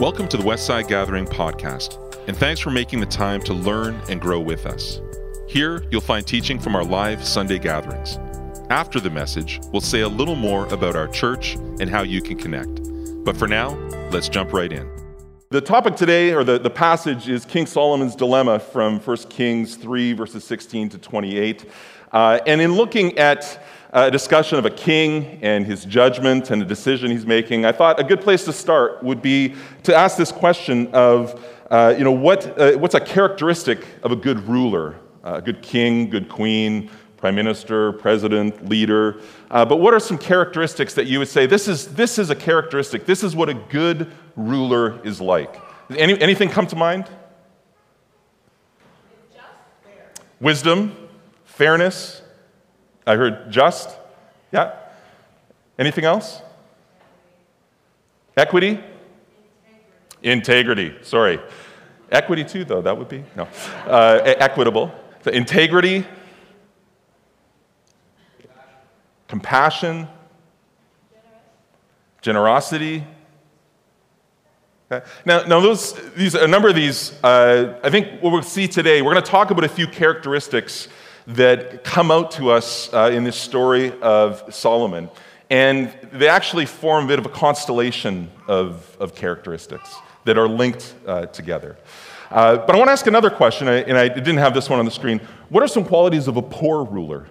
Welcome to the Westside Gathering podcast, and thanks for making the time to learn and grow with us. Here, you'll find teaching from our live Sunday gatherings. After the message, we'll say a little more about our church and how you can connect. But for now, let's jump right in. The topic today, or the, the passage, is King Solomon's dilemma from 1 Kings 3, verses 16 to 28. Uh, and in looking at a discussion of a king and his judgment and the decision he's making, I thought a good place to start would be to ask this question of, uh, you know, what, uh, what's a characteristic of a good ruler, uh, a good king, good queen, prime minister, president, leader. Uh, but what are some characteristics that you would say this is, this is a characteristic, this is what a good ruler is like? Any, anything come to mind? Wisdom, fairness, I heard just. Yeah? Anything else? Equity? Integrity. Sorry. Equity, too, though, that would be? No. Uh, equitable. So integrity, compassion, generosity. Okay. Now, now those, these, a number of these, uh, I think what we'll see today, we're going to talk about a few characteristics that come out to us uh, in this story of Solomon. And they actually form a bit of a constellation of, of characteristics that are linked uh, together. Uh, but I want to ask another question, and I didn't have this one on the screen. What are some qualities of a poor ruler?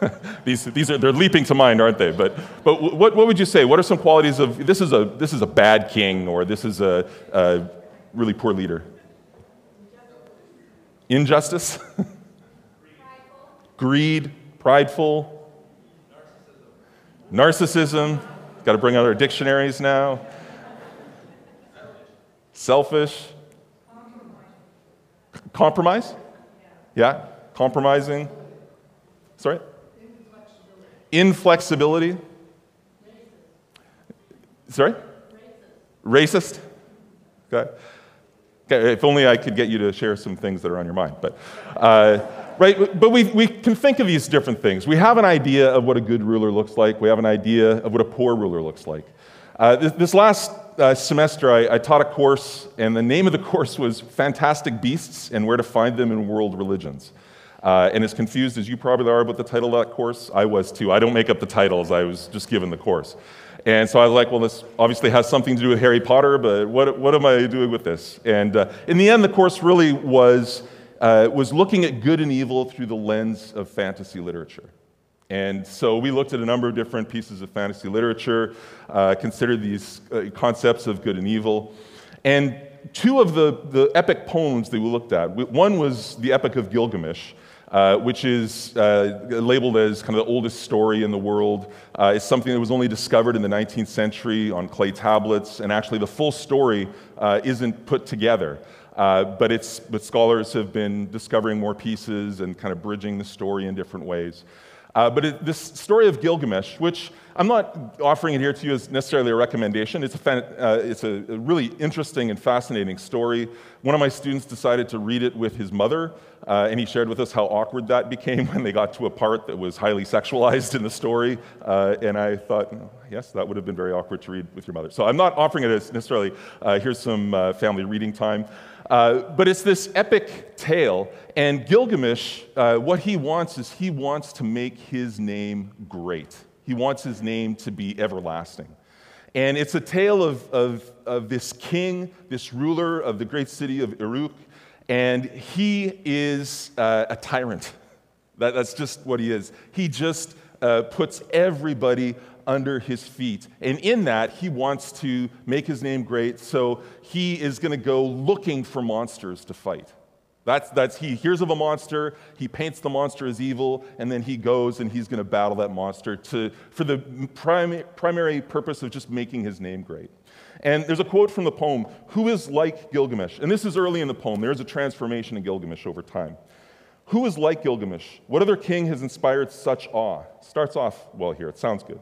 these, these are, they're leaping to mind, aren't they? But, but what, what would you say? What are some qualities of this is a, this is a bad king or this is a, a really poor leader? Injustice, greed, prideful, narcissism. Got to bring out our dictionaries now. Selfish. Compromise? Yeah, compromising. Sorry? Inflexibility. Sorry? Racist. Okay. Okay, if only I could get you to share some things that are on your mind. But, uh, right, but we, we can think of these different things. We have an idea of what a good ruler looks like, we have an idea of what a poor ruler looks like. Uh, this, this, last uh, semester, I, I, taught a course, and the name of the course was Fantastic Beasts and Where to Find Them in World Religions. Uh, and as confused as you probably are about the title of that course, I was too. I don't make up the titles, I was just given the course. And so I was like, well, this obviously has something to do with Harry Potter, but what, what am I doing with this? And uh, in the end, the course really was, uh, was looking at good and evil through the lens of fantasy literature. And so we looked at a number of different pieces of fantasy literature, uh, considered these uh, concepts of good and evil. And two of the, the epic poems that we looked at one was the Epic of Gilgamesh, uh, which is uh, labeled as kind of the oldest story in the world. Uh, something that was only discovered in the 19th century on clay tablets, and actually the full story uh, isn't put together. Uh, but, it's, but scholars have been discovering more pieces and kind of bridging the story in different ways. Uh, but it, this story of Gilgamesh, which I'm not offering it here to you as necessarily a recommendation, it's, a, fan, uh, it's a, really interesting and fascinating story. One of my students decided to read it with his mother, uh, and he shared with us how awkward that became when they got to a part that was highly sexualized in the story. Uh, and I thought, yes, that would have been very awkward to read with your mother. So I'm not offering it as necessarily, uh, here's some uh, family reading time. Uh, but it's this epic tale, and Gilgamesh, uh, what he wants is he wants to make his name great. He wants his name to be everlasting. And it's a tale of, of, of this king, this ruler of the great city of Uruk, and he is uh, a tyrant. That, that's just what he is. He just uh, puts everybody under his feet. And in that, he wants to make his name great, so he is going to go looking for monsters to fight. That's, that's he hears of a monster, he paints the monster as evil, and then he goes and he's going to battle that monster to, for the prim- primary purpose of just making his name great. And there's a quote from the poem Who is like Gilgamesh? And this is early in the poem. There is a transformation in Gilgamesh over time. Who is like Gilgamesh? What other king has inspired such awe? Starts off well here, it sounds good.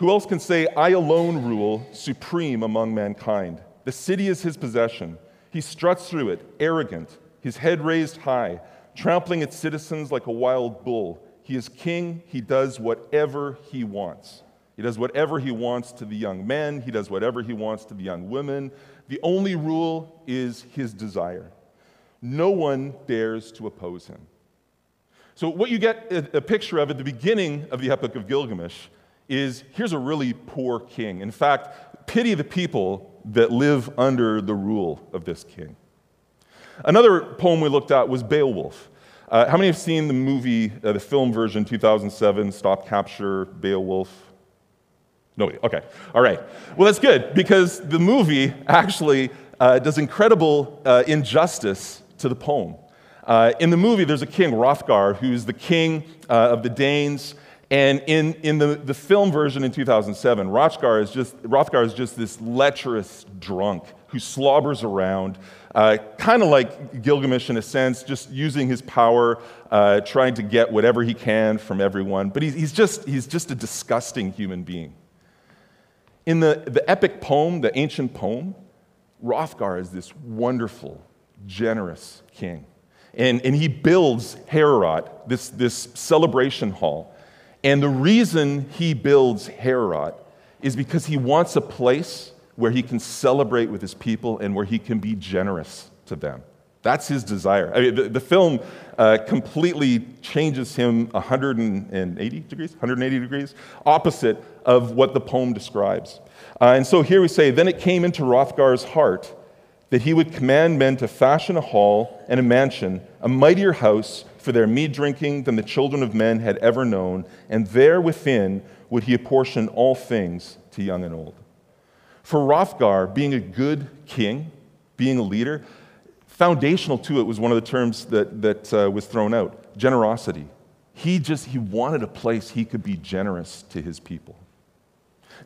Who else can say, I alone rule, supreme among mankind? The city is his possession. He struts through it, arrogant, his head raised high, trampling its citizens like a wild bull. He is king, he does whatever he wants. He does whatever he wants to the young men, he does whatever he wants to the young women. The only rule is his desire. No one dares to oppose him. So, what you get a picture of at the beginning of the Epic of Gilgamesh is here's a really poor king. In fact, pity the people that live under the rule of this king. Another poem we looked at was Beowulf. Uh, how many have seen the movie, uh, the film version, 2007, Stop Capture Beowulf? Nobody. Okay. All right. Well, that's good because the movie actually uh, does incredible uh, injustice to the poem. Uh, in the movie, there's a king, Hrothgar, who's the king uh, of the Danes. And in, in the, the film version in 2007, Hrothgar is, just, Hrothgar is just this lecherous drunk who slobbers around, uh, kind of like Gilgamesh in a sense, just using his power, uh, trying to get whatever he can from everyone. But he's, he's, just, he's just a disgusting human being. In the, the epic poem, the ancient poem, Hrothgar is this wonderful, generous king. And, and he builds Heorot, this, this celebration hall. And the reason he builds Heorot is because he wants a place where he can celebrate with his people and where he can be generous to them. That's his desire. I mean, the, the film uh, completely changes him 180 degrees, 180 degrees, opposite of what the poem describes. Uh, and so here we say, Then it came into Hrothgar's heart that he would command men to fashion a hall and a mansion, a mightier house for their mead drinking than the children of men had ever known, and there within would he apportion all things to young and old. For Hrothgar, being a good king, being a leader, foundational to it was one of the terms that, that uh, was thrown out generosity. He just he wanted a place he could be generous to his people.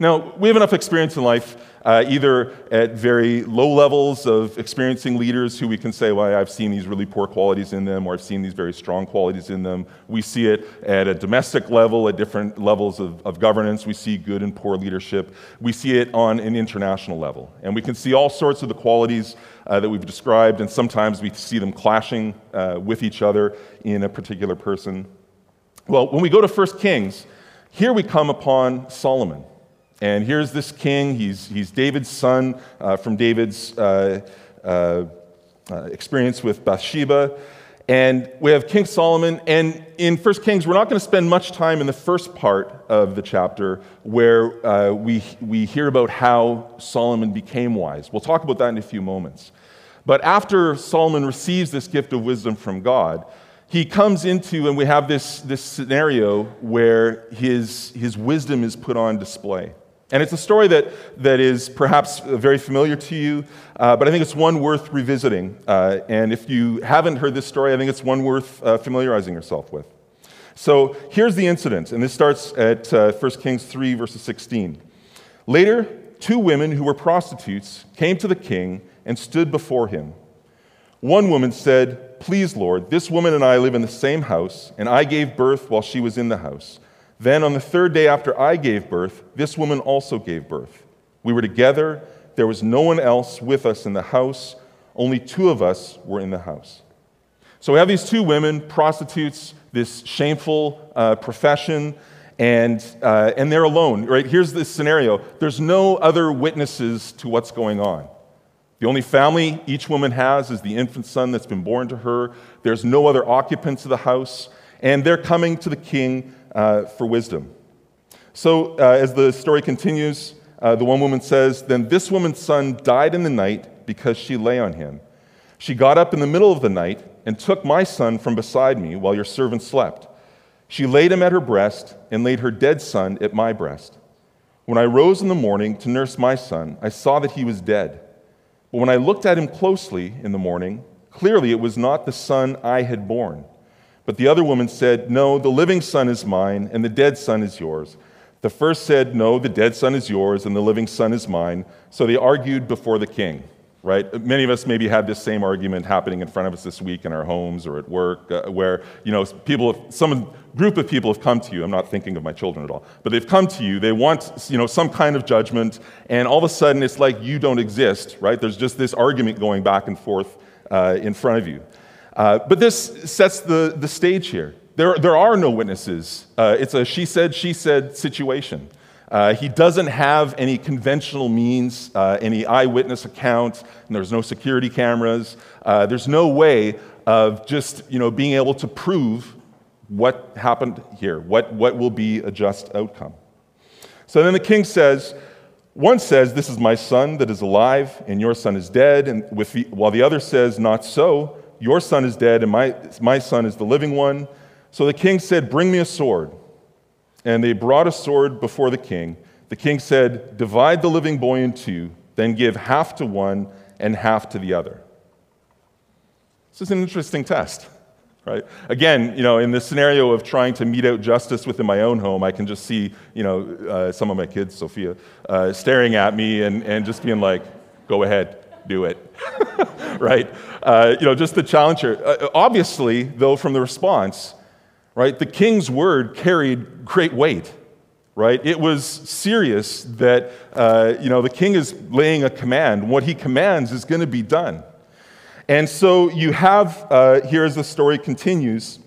Now, we have enough experience in life, uh, either at very low levels of experiencing leaders who we can say, well, I've seen these really poor qualities in them, or I've seen these very strong qualities in them. We see it at a domestic level, at different levels of, of governance. We see good and poor leadership. We see it on an international level. And we can see all sorts of the qualities uh, that we've described, and sometimes we see them clashing uh, with each other in a particular person. Well, when we go to 1 Kings, here we come upon Solomon. And here's this king. He's, he's David's son uh, from David's uh, uh, uh, experience with Bathsheba. And we have King Solomon. And in 1 Kings, we're not going to spend much time in the first part of the chapter where uh, we, we hear about how Solomon became wise. We'll talk about that in a few moments. But after Solomon receives this gift of wisdom from God, he comes into, and we have this, this scenario where his, his wisdom is put on display. And it's a story that, that is perhaps very familiar to you, uh, but I think it's one worth revisiting. Uh, and if you haven't heard this story, I think it's one worth uh, familiarizing yourself with. So here's the incident, and this starts at uh, 1 Kings 3, verses 16. Later, two women who were prostitutes came to the king and stood before him. One woman said, Please, Lord, this woman and I live in the same house, and I gave birth while she was in the house. Then, on the third day after I gave birth, this woman also gave birth. We were together. There was no one else with us in the house. Only two of us were in the house. So we have these two women, prostitutes, this shameful uh, profession, and, uh, and they're alone, right? Here's this scenario there's no other witnesses to what's going on. The only family each woman has is the infant son that's been born to her. There's no other occupants of the house, and they're coming to the king uh, for wisdom. So, uh, as the story continues, uh, the one woman says, Then this woman's son died in the night because she lay on him. She got up in the middle of the night and took my son from beside me while your servant slept. She laid him at her breast and laid her dead son at my breast. When I rose in the morning to nurse my son, I saw that he was dead. But when I looked at him closely in the morning, clearly it was not the son I had born. But the other woman said, No, the living son is mine, and the dead son is yours. The first said, No, the dead son is yours, and the living son is mine. So they argued before the king, right? Many of us maybe had this same argument happening in front of us this week in our homes or at work, uh, where, you know, people, some group of people have come to you. I'm not thinking of my children at all, but they've come to you. They want, you know, some kind of judgment, and all of a sudden it's like you don't exist, right? There's just this argument going back and forth uh, in front of you. Uh, but this sets the, the stage here. There, there are no witnesses. Uh, it's a she said, she said situation. Uh, he doesn't have any conventional means, uh, any eyewitness accounts, and there's no security cameras. Uh, there's no way of just you know, being able to prove what happened here, what, what will be a just outcome. So then the king says, one says, This is my son that is alive, and your son is dead, and with the, while the other says, Not so, your son is dead, and my, my son is the living one. So the king said, Bring me a sword. And they brought a sword before the king. The king said, Divide the living boy in two, then give half to one and half to the other. This is an interesting test, right? Again, you know, in the scenario of trying to mete out justice within my own home, I can just see, you know, uh, some of my kids, Sophia, uh, staring at me and, and just being like, go ahead, do it, right? Uh, you know, just the challenge here. Uh, obviously, though, from the response, right, the king's word carried great weight right? It was serious that, uh, you know, the king is laying a command. What he commands is going to be done. And so you have, uh, here as the story continues,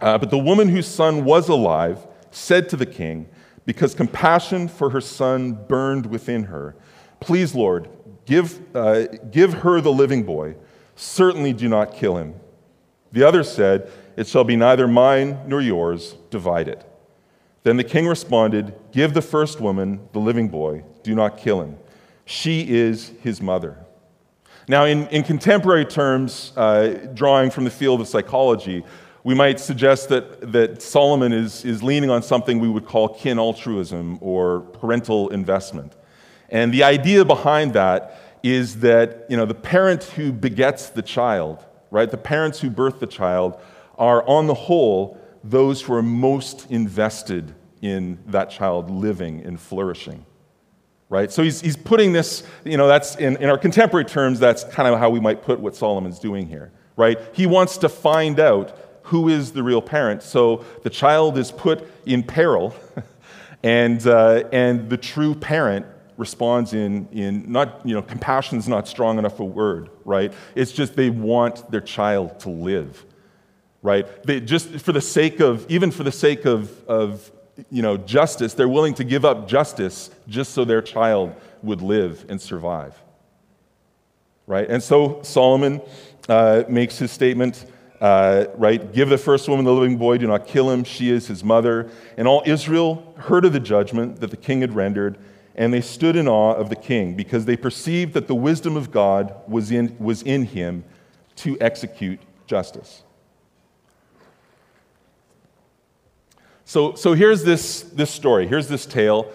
uh, but the woman whose son was alive said to the king, because compassion for her son burned within her, Please, Lord, give, uh, give her the living boy. Certainly do not kill him. The other said, It shall be neither mine nor yours, divide it. Then the king responded, Give the first woman the living boy, do not kill him. She is his mother. Now, in, in contemporary terms, uh, drawing from the field of psychology, we might suggest that, that Solomon is, is leaning on something we would call kin altruism or parental investment. And the idea behind that is that you know, the parent who begets the child, right, the parents who birth the child, are on the whole those who are most invested in that child living and flourishing. Right? So he's, he's putting this, you know, that's in, in our contemporary terms, that's kind of how we might put what Solomon's doing here. Right? He wants to find out who is the real parent. So the child is put in peril, and, uh, and the true parent responds in, in not, you know, compassion's not strong enough a word, right? It's just they want their child to live, right? They just for the sake of, even for the sake of, of you know, justice, they're willing to give up justice just so their child would live and survive. Right? And so Solomon uh, makes his statement, uh, right? Give the first woman the living boy, do not kill him, she is his mother. And all Israel heard of the judgment that the king had rendered, and they stood in awe of the king because they perceived that the wisdom of God was in, was in him to execute justice. So, so here's this, this story. Here's this tale.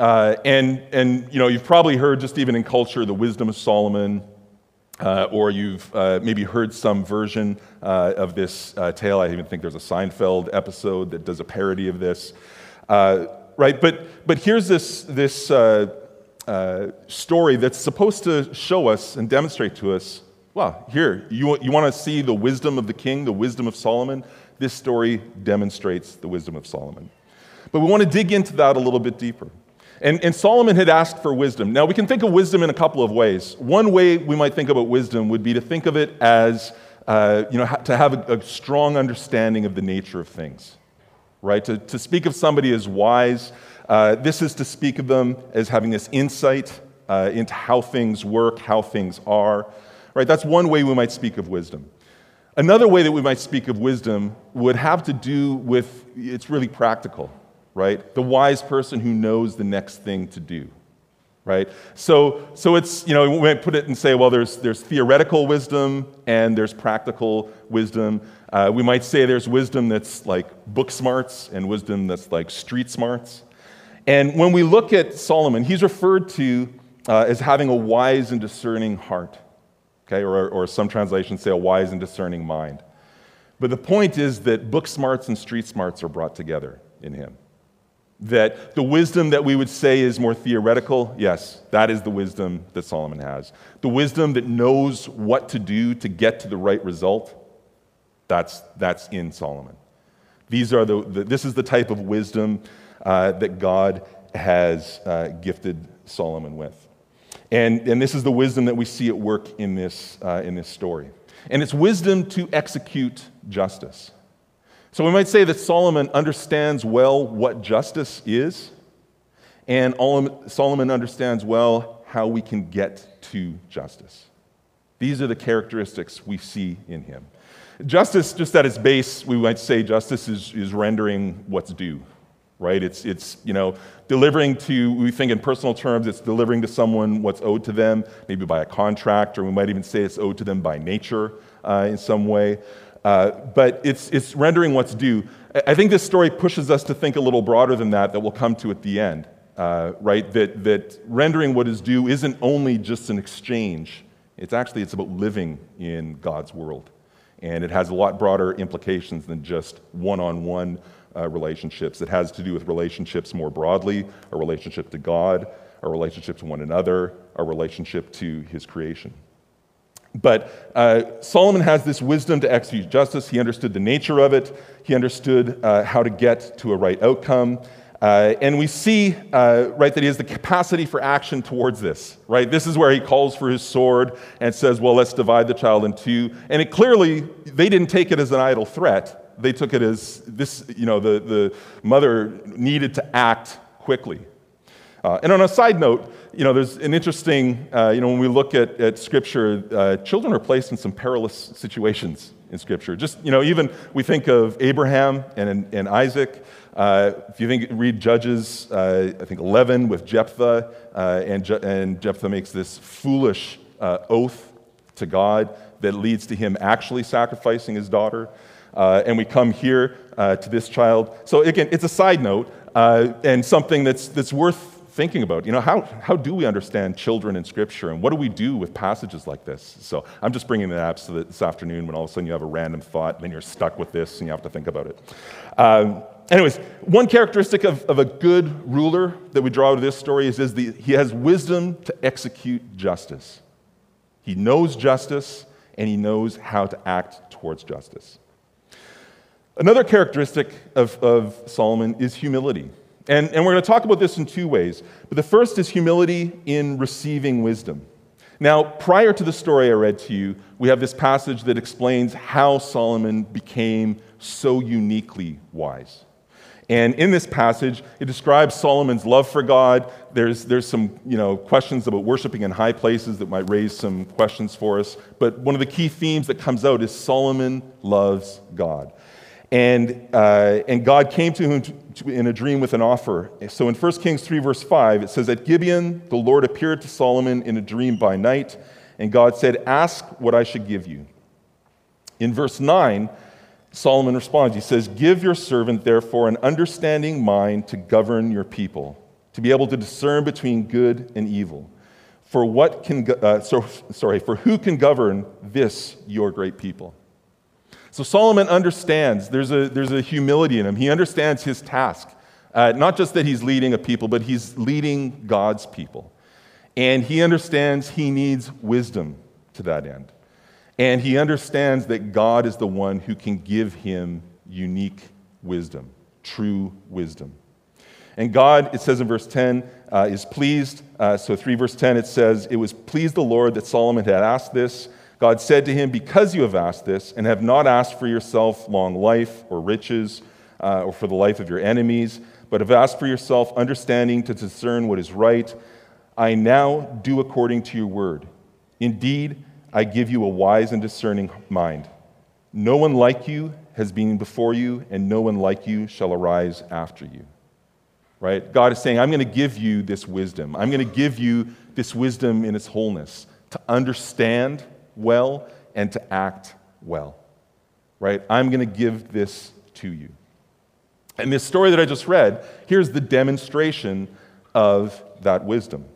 Uh, and, and, you know, you've probably heard, just even in culture, the wisdom of Solomon, uh, or you've uh, maybe heard some version uh, of this uh, tale. I even think there's a Seinfeld episode that does a parody of this. Uh, right? But, but here's this, this story that's supposed to show us and demonstrate to us well, here, you, you want to see the wisdom of the king, the wisdom of Solomon? this story demonstrates the wisdom of Solomon. But we want to dig into that a little bit deeper. And, and, Solomon had asked for wisdom. Now, we can think of wisdom in a couple of ways. One way we might think about wisdom would be to think of it as, uh, you know, to have a, a, strong understanding of the nature of things, right? To, to speak of somebody as wise, uh, this is to speak of them as having this insight uh, into how things work, how things are, right? That's one way we might speak of wisdom. Another way that we might speak of wisdom would have to do with it's really practical, right? The wise person who knows the next thing to do, right? So, so it's, you know, we might put it and say, well, there's, there's theoretical wisdom and there's practical wisdom. Uh, we might say there's wisdom that's like book smarts and wisdom that's like street smarts. And when we look at Solomon, he's referred to uh, as having a wise and discerning heart okay? Or, or some translations say a wise and discerning mind. But the point is that book smarts and street smarts are brought together in him. That the wisdom that we would say is more theoretical, yes, that is the wisdom that Solomon has. The wisdom that knows what to do to get to the right result, that's, that's in Solomon. These are the, the this is the type of wisdom uh, that God has uh, gifted Solomon with. And, and this is the wisdom that we see at work in this, uh, in this story. And it's wisdom to execute justice. So we might say that Solomon understands well what justice is, And Solomon understands well how we can get to justice. These are the characteristics we see in him. Justice, just at its base, we might say justice is, is rendering what's due, right? It's, it's, you know, delivering to, we think in personal terms, it's delivering to someone what's owed to them, maybe by a contract, or we might even say it's owed to them by nature uh, in some way. Uh, but it's, it's rendering what's due. I think this story pushes us to think a little broader than that, that we'll come to at the end, uh, right? That, that rendering what is due isn't only just an exchange. It's actually, it's about living in God's world. And it has a lot broader implications than just one-on-one uh, relationships. It has to do with relationships more broadly, a relationship to God, a relationship to one another, a relationship to his creation. But uh, Solomon has this wisdom to execute justice. He understood the nature of it, he understood uh, how to get to a right outcome. Uh, and we see, uh, right, that he has the capacity for action towards this, right? This is where he calls for his sword and says, well, let's divide the child in two. And it clearly, they didn't take it as an idle threat. They took it as this, you know, the, the mother needed to act quickly. Uh, and on a side note, you know, there's an interesting, uh, you know, when we look at, at Scripture, uh, children are placed in some perilous situations in Scripture. Just, you know, even we think of Abraham and, and Isaac. Uh, if you think, read Judges, uh, I think 11 with Jephthah, uh, and, Je- and Jephthah makes this foolish uh, oath to God that leads to him actually sacrificing his daughter. Uh, and we come here uh, to this child. So, again, it's a side note and something that's, that's worth thinking about. You know, how, how do we understand children in Scripture and what do we do with passages like this? So, I'm just bringing that up so that this afternoon when all of a sudden you have a random thought, and then you're stuck with this and you have to think about it. Um, anyways, one characteristic of, of a good ruler that we draw out of this story is, is the, he has wisdom to execute justice. He knows justice and he knows how to act towards justice. Another characteristic of, of Solomon is humility. And, and we're going to talk about this in two ways. But the first is humility in receiving wisdom. Now, prior to the story I read to you, we have this passage that explains how Solomon became so uniquely wise. And in this passage, it describes Solomon's love for God. There's, there's some you know, questions about worshiping in high places that might raise some questions for us. But one of the key themes that comes out is Solomon loves God. And, uh, and God came to him in a dream with an offer. So in 1 Kings 3, verse 5, it says, At Gibeon, the Lord appeared to Solomon in a dream by night, and God said, Ask what I should give you. In verse 9, Solomon responds. He says, Give your servant, therefore, an understanding mind to govern your people, to be able to discern between good and evil. For what can, uh, so, sorry, for who can govern this, your great people? So Solomon understands, there's a, there's a humility in him. He understands his task. Uh, not just that he's leading a people, but he's leading God's people. And he understands he needs wisdom to that end. And he understands that God is the one who can give him unique wisdom, true wisdom. And God, it says in verse 10, uh, is pleased. Uh, so, 3 verse 10, it says, It was pleased the Lord that Solomon had asked this. God said to him, Because you have asked this, and have not asked for yourself long life or riches, uh, or for the life of your enemies, but have asked for yourself understanding to discern what is right, I now do according to your word. Indeed, I give you a wise and discerning mind. No one like you has been before you, and no one like you shall arise after you. Right? God is saying, I'm going to give you this wisdom. I'm going to give you this wisdom in its wholeness to understand well and to act well. Right? I'm going to give this to you. And this story that I just read, here's the demonstration of that wisdom.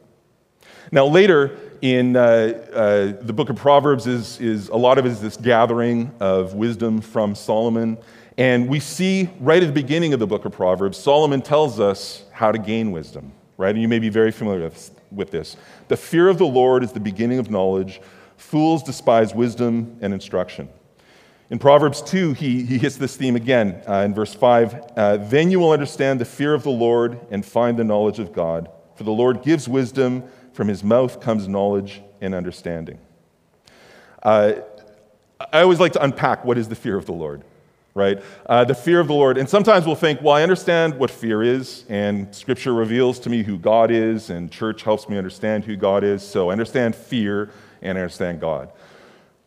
Now, later, in uh, uh, the book of Proverbs is, is a lot of it is this gathering of wisdom from Solomon. And we see right at the beginning of the book of Proverbs, Solomon tells us how to gain wisdom, right? And you may be very familiar with, with this. The fear of the Lord is the beginning of knowledge. Fools despise wisdom and instruction. In Proverbs 2, he, he hits this theme again uh, in verse 5. Uh, then you will understand the fear of the Lord and find the knowledge of God. For the Lord gives wisdom from his mouth comes knowledge and understanding. Uh, I always like to unpack what is the fear of the Lord. right? Uh, the fear of the Lord. And sometimes we'll think, well, I understand what fear is, and Scripture reveals to me who God is, and church helps me understand who God is. So I understand fear and understand God.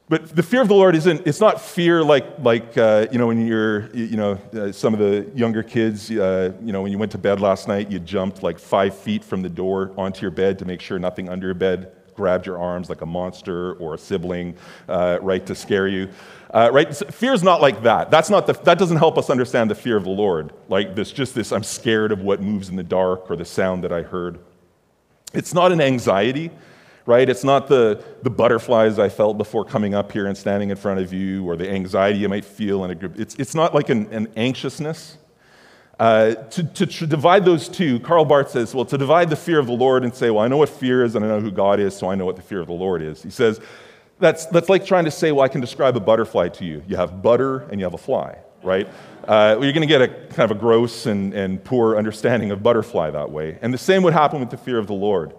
But the fear of the Lord isn't, it's not fear like, like uh, you know, when you're, you know, uh, some of the younger kids, uh, you know, when you went to bed last night, you jumped like five feet from the door onto your bed to make sure nothing under your bed grabbed your arms like a monster or a sibling, uh, right, to scare you. Uh, right? Fear is not like that. That's not the, that doesn't help us understand the fear of the Lord. Like this, just this, I'm scared of what moves in the dark or the sound that I heard. It's not an anxiety, right? It's not the, the butterflies I felt before coming up here and standing in front of you or the anxiety you might feel in a group. It's, it's not like an, an anxiousness. Uh, to, to, to, divide those two, Karl Barth says, well, to divide the fear of the Lord and say, well, I know what fear is and I know who God is, so I know what the fear of the Lord is. He says, that's, that's like trying to say, well, I can describe a butterfly to you. You have butter and you have a fly, right? Uh, well, you're going to get a kind of a gross and, and poor understanding of butterfly that way. And the same would happen with the fear of the Lord.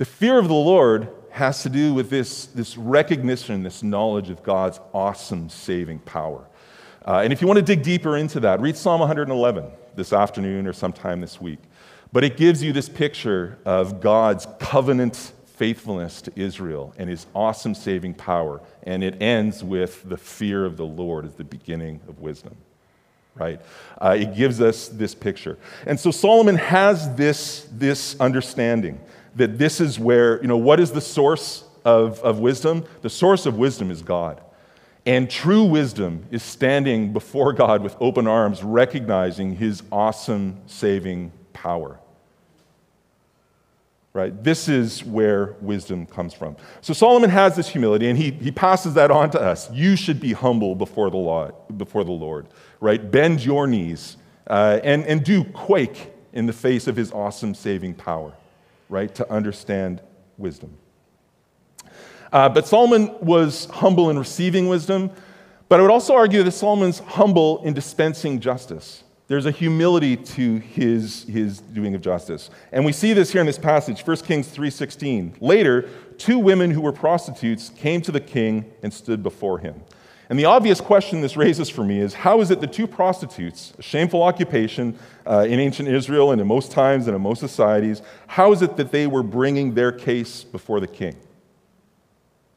The fear of the Lord has to do with this, this recognition, this knowledge of God's awesome saving power. Uh, and if you want to dig deeper into that, read Psalm 111 this afternoon or sometime this week. But it gives you this picture of God's covenant faithfulness to Israel and his awesome saving power. And it ends with the fear of the Lord as the beginning of wisdom, right? Uh, it gives us this picture. And so Solomon has this, this understanding that this is where, you know, what is the source of, of wisdom? The source of wisdom is God. And true wisdom is standing before God with open arms, recognizing his awesome saving power. Right? This is where wisdom comes from. So Solomon has this humility, and he, he passes that on to us. You should be humble before the, law, before the Lord. Right? Bend your knees uh, and, and do quake in the face of his awesome saving power. Right? To understand wisdom. Uh, but Solomon was humble in receiving wisdom, but I would also argue that Solomon's humble in dispensing justice. There's a humility to his, his doing of justice. And we see this here in this passage, 1 Kings 3.16. Later, two women who were prostitutes came to the king and stood before him. And the obvious question this raises for me is how is it that two prostitutes, a shameful occupation uh, in ancient Israel and in most times and in most societies, how is it that they were bringing their case before the king?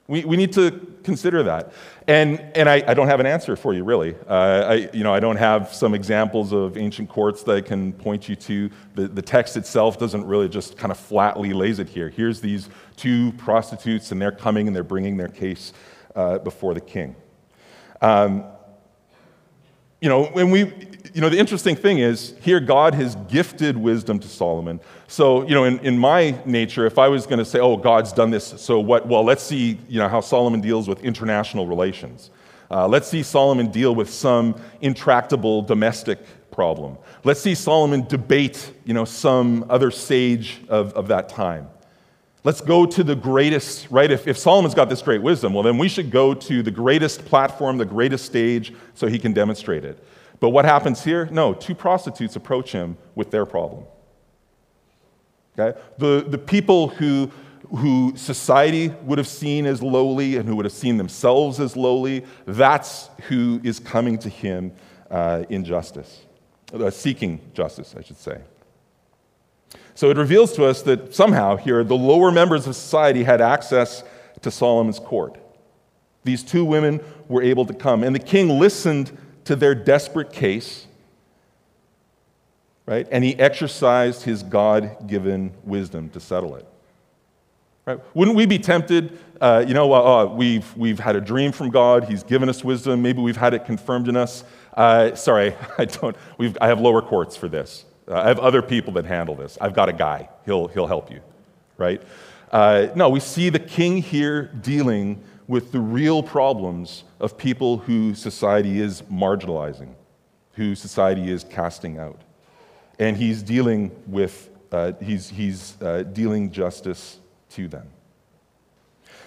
We, we need to consider that. And, and I, I don't have an answer for you, really. Uh, I, you know, I don't have some examples of ancient courts that I can point you to. The, the text itself doesn't really just kind of flatly lays it here. Here's these two prostitutes, and they're coming and they're bringing their case uh, before the king. Um, you know, when we, you know, the interesting thing is here God has gifted wisdom to Solomon. So, you know, in, in my nature, if I was going to say, oh, God's done this, so what? Well, let's see, you know, how Solomon deals with international relations. Uh, let's see Solomon deal with some intractable domestic problem. Let's see Solomon debate, you know, some other sage of, of that time. Let's go to the greatest, right? If, if Solomon's got this great wisdom, well, then we should go to the greatest platform, the greatest stage, so he can demonstrate it. But what happens here? No, two prostitutes approach him with their problem. Okay? The, the people who, who society would have seen as lowly and who would have seen themselves as lowly, that's who is coming to him uh, in justice, uh, seeking justice, I should say. So it reveals to us that somehow here the lower members of society had access to Solomon's court. These two women were able to come, and the king listened to their desperate case, right? And he exercised his God given wisdom to settle it. Right? Wouldn't we be tempted, uh, you know, uh, we've, we've had a dream from God, He's given us wisdom, maybe we've had it confirmed in us. Uh, sorry, I don't, we've, I have lower courts for this. Uh, I have other people that handle this. I've got a guy, he'll, he'll help you, right? Uh, no, we see the king here dealing with the real problems of people who society is marginalizing, who society is casting out. And he's dealing with, uh, he's, he's uh, dealing justice to them.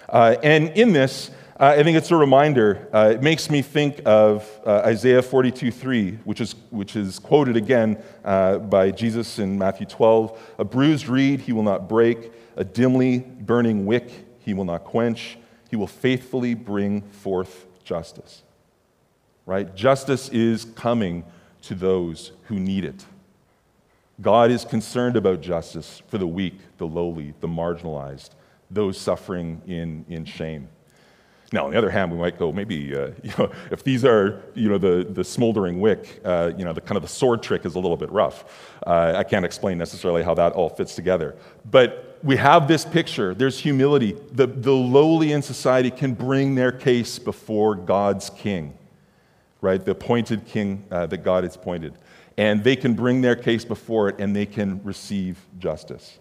Uh, and in this, uh, I think it's a reminder. Uh, it makes me think of uh, Isaiah 42 3, which is, which is quoted again uh, by Jesus in Matthew 12. A bruised reed he will not break, a dimly burning wick he will not quench. He will faithfully bring forth justice. right? Justice is coming to those who need it. God is concerned about justice for the weak, the lowly, the marginalized, those suffering in, in shame. Now, on the other hand, we might go, maybe, uh, you know, if these are, you know, the, the smoldering wick, uh, you know, the kind of the sword trick is a little bit rough. Uh, I can't explain necessarily how that all fits together. But we have this picture. There's humility. The, the lowly in society can bring their case before God's king, right? The appointed king uh, that God has appointed. And they can bring their case before it and they can receive justice.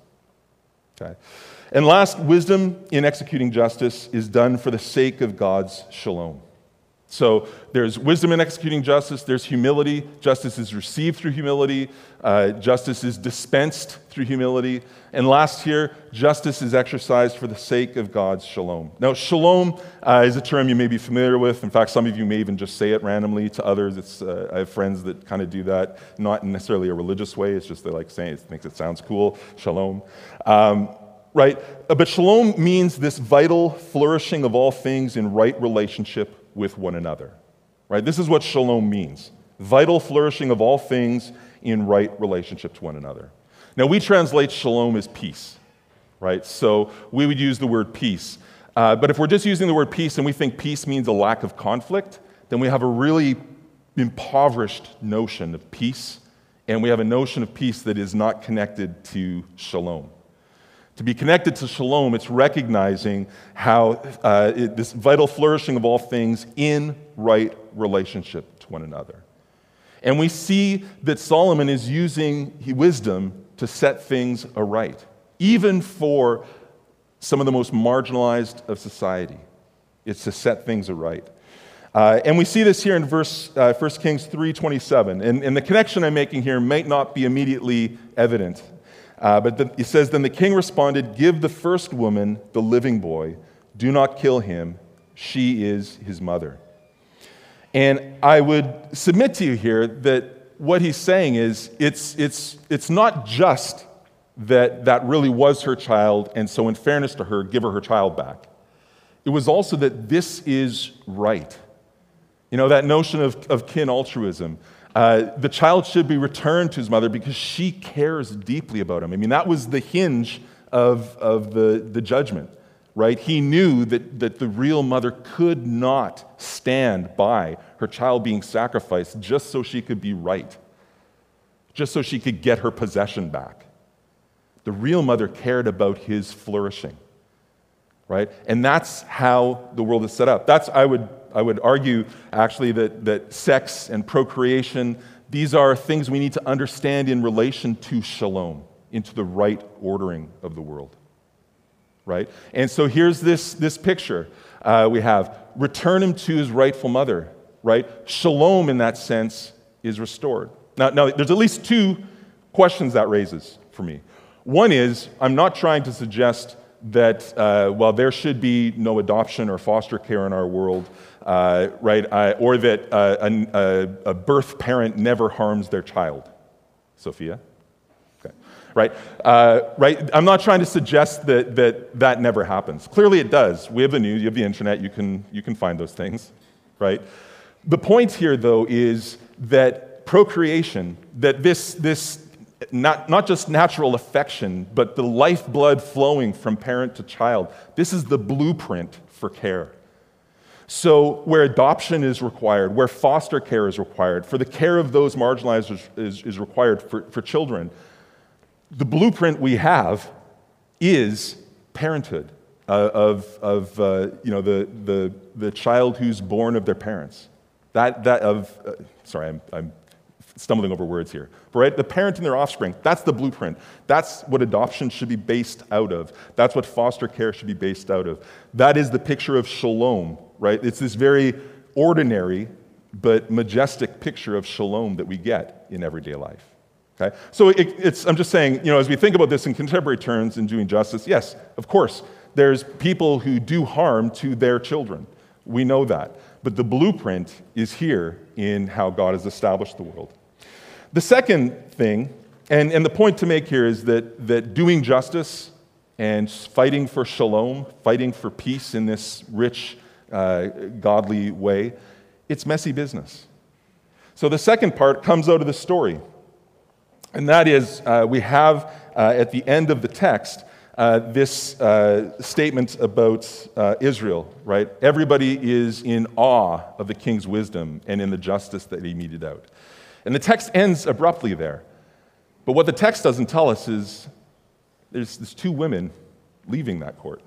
Okay? And last, wisdom in executing justice is done for the sake of God's shalom. So there's wisdom in executing justice, there's humility. Justice is received through humility, uh, justice is dispensed through humility. And last here, justice is exercised for the sake of God's shalom. Now, shalom uh, is a term you may be familiar with. In fact, some of you may even just say it randomly to others. Uh, I have friends that kind of do that, not necessarily a religious way, it's just they like saying it, makes it sounds cool. Shalom. Um, right? But shalom means this vital flourishing of all things in right relationship with one another. Right? This is what shalom means vital flourishing of all things in right relationship to one another. Now, we translate shalom as peace, right? So we would use the word peace. Uh, but if we're just using the word peace and we think peace means a lack of conflict, then we have a really impoverished notion of peace, and we have a notion of peace that is not connected to shalom. To be connected to shalom, it's recognizing how uh, it, this vital flourishing of all things in right relationship to one another. And we see that Solomon is using wisdom to set things aright, even for some of the most marginalized of society. It's to set things aright. Uh, and we see this here in verse uh, 1 Kings 3.27. And, and the connection I'm making here might not be immediately evident uh, but the, it says, Then the king responded, Give the first woman the living boy. Do not kill him. She is his mother. And I would submit to you here that what he's saying is it's, it's, it's not just that that really was her child, and so in fairness to her, give her her child back. It was also that this is right. You know, that notion of, of kin altruism. Uh, the child should be returned to his mother because she cares deeply about him. I mean, that was the hinge of, of the, the judgment, right? He knew that, that the real mother could not stand by her child being sacrificed just so she could be right, just so she could get her possession back. The real mother cared about his flourishing, right? And that's how the world is set up. That's, I would I would argue actually that, that sex and procreation, these are things we need to understand in relation to shalom, into the right ordering of the world. Right? And so here's this, this picture uh, we have return him to his rightful mother, right? Shalom, in that sense, is restored. Now, now there's at least two questions that raises for me. One is, I'm not trying to suggest that, uh, well, there should be no adoption or foster care in our world, uh, right? Uh, or that uh, a, a, birth parent never harms their child. Sophia? Right? Uh, right? I'm not trying to suggest that, that that never happens. Clearly it does. We have the news, you have the internet, you can, you can find those things, right? The point here, though, is that procreation, that this, this not, not just natural affection, but the lifeblood flowing from parent to child, this is the blueprint for care. So, where adoption is required, where foster care is required, for the care of those marginalized is, is, is required for, for children, the blueprint we have is parenthood uh, of, of uh, you know, the, the, the child who's born of their parents. That, that of, uh, sorry, I'm, I'm stumbling over words here. Right? The parent and their offspring, that's the blueprint. That's what adoption should be based out of. That's what foster care should be based out of. That is the picture of shalom right? It's this very ordinary but majestic picture of shalom that we get in everyday life. Okay? So it, it's, I'm just saying, you know, as we think about this in contemporary terms in doing justice, yes, of course, there's people who do harm to their children. We know that. But the blueprint is here in how God has established the world. The second thing, and, and the point to make here is that, that doing justice and fighting for shalom, fighting for peace in this rich uh, godly way It's messy business. So the second part comes out of the story. And that is, uh, we have uh, at the end of the text uh, this uh, statement about uh, Israel, right? Everybody is in awe of the king's wisdom and in the justice that he meted out. And the text ends abruptly there. But what the text doesn't tell us is there's, there's two women leaving that court,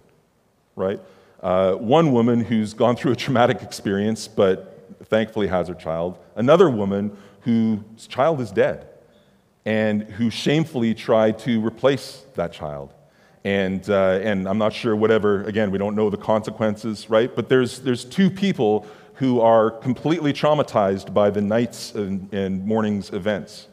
right? Uh, one woman who's gone through a traumatic experience, but thankfully has her child. Another woman whose child is dead and who shamefully tried to replace that child. And, uh, and I'm not sure, whatever, again, we don't know the consequences, right? But there's, there's two people who are completely traumatized by the night's and, and morning's events.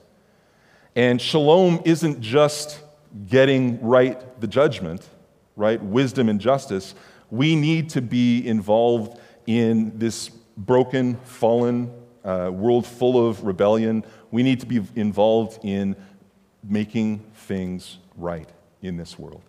And shalom isn't just getting right the judgment, right? Wisdom and justice. We need to be involved in this broken, fallen uh, world full of rebellion. We need to be involved in making things right in this world.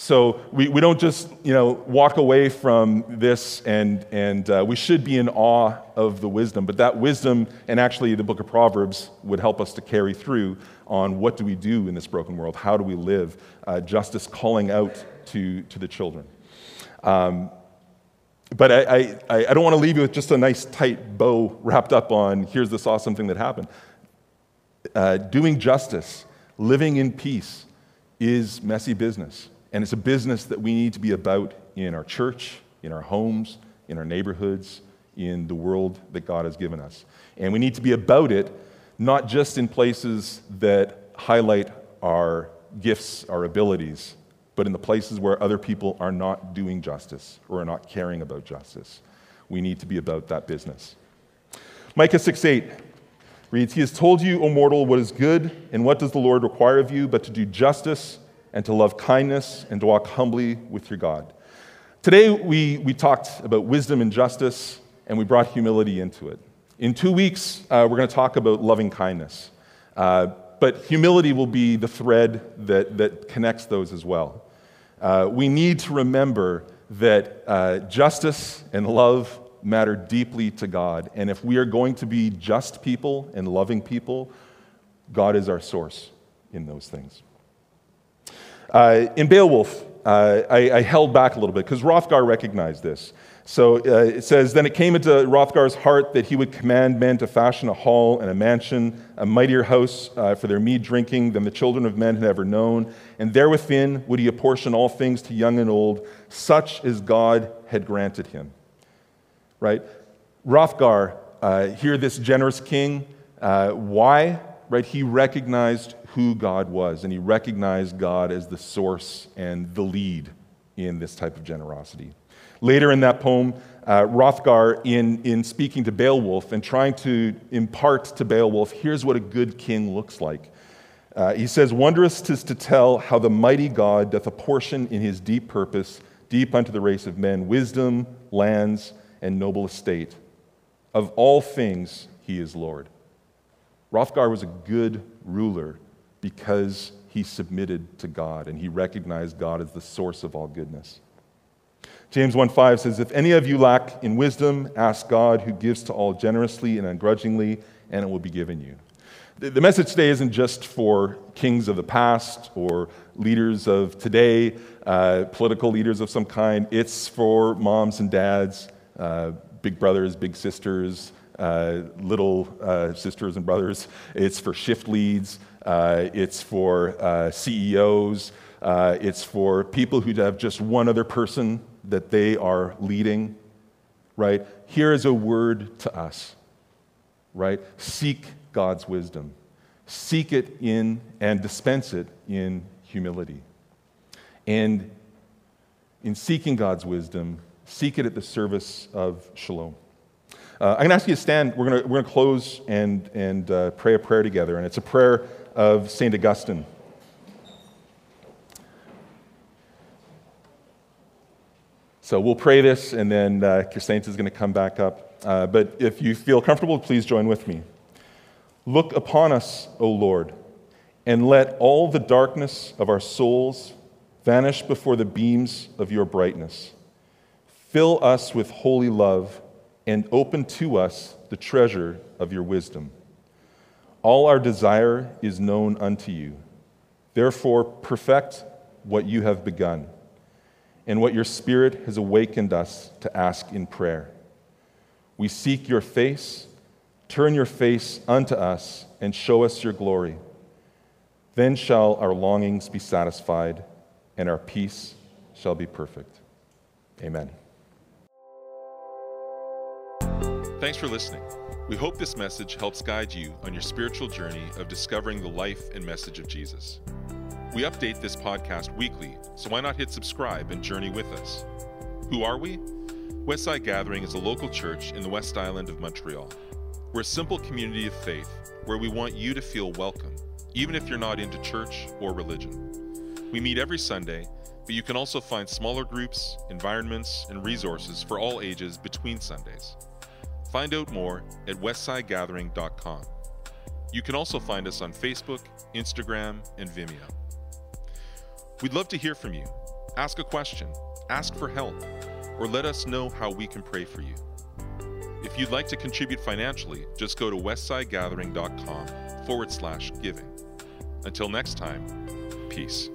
So we, we don't just you know, walk away from this, and, and uh, we should be in awe of the wisdom. But that wisdom, and actually the book of Proverbs, would help us to carry through on what do we do in this broken world? How do we live? Uh, justice calling out to, to the children. Um, but I, I, I don't want to leave you with just a nice tight bow wrapped up on here's this awesome thing that happened. Uh, doing justice, living in peace, is messy business. And it's a business that we need to be about in our church, in our homes, in our neighborhoods, in the world that God has given us. And we need to be about it not just in places that highlight our gifts, our abilities, but in the places where other people are not doing justice or are not caring about justice. We need to be about that business. Micah 6 8 reads, He has told you, O mortal, what is good, and what does the Lord require of you, but to do justice and to love kindness and to walk humbly with your God. Today, we, we talked about wisdom and justice, and we brought humility into it. In two weeks, uh, we're going to talk about loving kindness. Uh, but humility will be the thread that, that connects those as well uh, we need to remember that uh, justice and love matter deeply to God. And if we are going to be just people and loving people, God is our source in those things. Uh, in Beowulf, uh, I, I, held back a little bit because Hrothgar recognized this. So uh, it says, Then it came into Hrothgar's heart that he would command men to fashion a hall and a mansion, a mightier house uh, for their mead drinking than the children of men had ever known. And there within would he apportion all things to young and old, such as God had granted him. Right? Hrothgar, uh, here this generous king, uh, why? Right? He recognized who God was, and he recognized God as the source and the lead in this type of generosity. Later in that poem, uh, in, in speaking to Beowulf and trying to impart to Beowulf, here's what a good king looks like. Uh, he says, Wondrous tis to tell how the mighty God doth apportion in his deep purpose, deep unto the race of men, wisdom, lands, and noble estate. Of all things, he is Lord. Hrothgar was a good ruler because he submitted to God and he recognized God as the source of all goodness. James 1:5 says, If any of you lack in wisdom, ask God who gives to all generously and ungrudgingly, and it will be given you. The message today isn't just for kings of the past or leaders of today, uh, political leaders of some kind. It's for moms and dads, uh, big brothers, big sisters, uh, little uh, sisters and brothers. It's for shift leads. Uh, it's for uh, CEOs. it's for people who have just one other person that they are leading, right? Here is a word to us, right? Seek God's wisdom. Seek it in and dispense it in humility. And in seeking God's wisdom, seek it at the service of shalom. Uh, I'm going to ask you to stand. We're going we're to close and, and uh, pray a prayer together. And it's a prayer of St. Augustine. So we'll pray this, and then uh, Kirsaint is going to come back up. Uh, but if you feel comfortable, please join with me. Look upon us, O Lord, and let all the darkness of our souls vanish before the beams of your brightness. Fill us with holy love and open to us the treasure of your wisdom. All our desire is known unto you. Therefore, perfect what you have begun and what your Spirit has awakened us to ask in prayer. We seek your face. Turn your face unto us and show us your glory. Then shall our longings be satisfied and our peace shall be perfect. Amen. Thanks for listening. We hope this message helps guide you on your spiritual journey of discovering the life and message of Jesus. We update this podcast weekly, so why not hit subscribe and journey with us? Who are we? Westside Gathering is a local church in the West Island of Montreal. We're a simple community of faith where we want you to feel welcome, even if you're not into church or religion. We meet every Sunday, but you can also find smaller groups, environments, and resources for all ages between Sundays. Find out more at westsidegathering.com. You can also find us on Facebook, Instagram, and Vimeo. We'd love to hear from you. Ask a question, ask for help, or let us know how we can pray for you. If you'd like to contribute financially, just go to westsidegathering.com forward slash giving. Until next time, peace.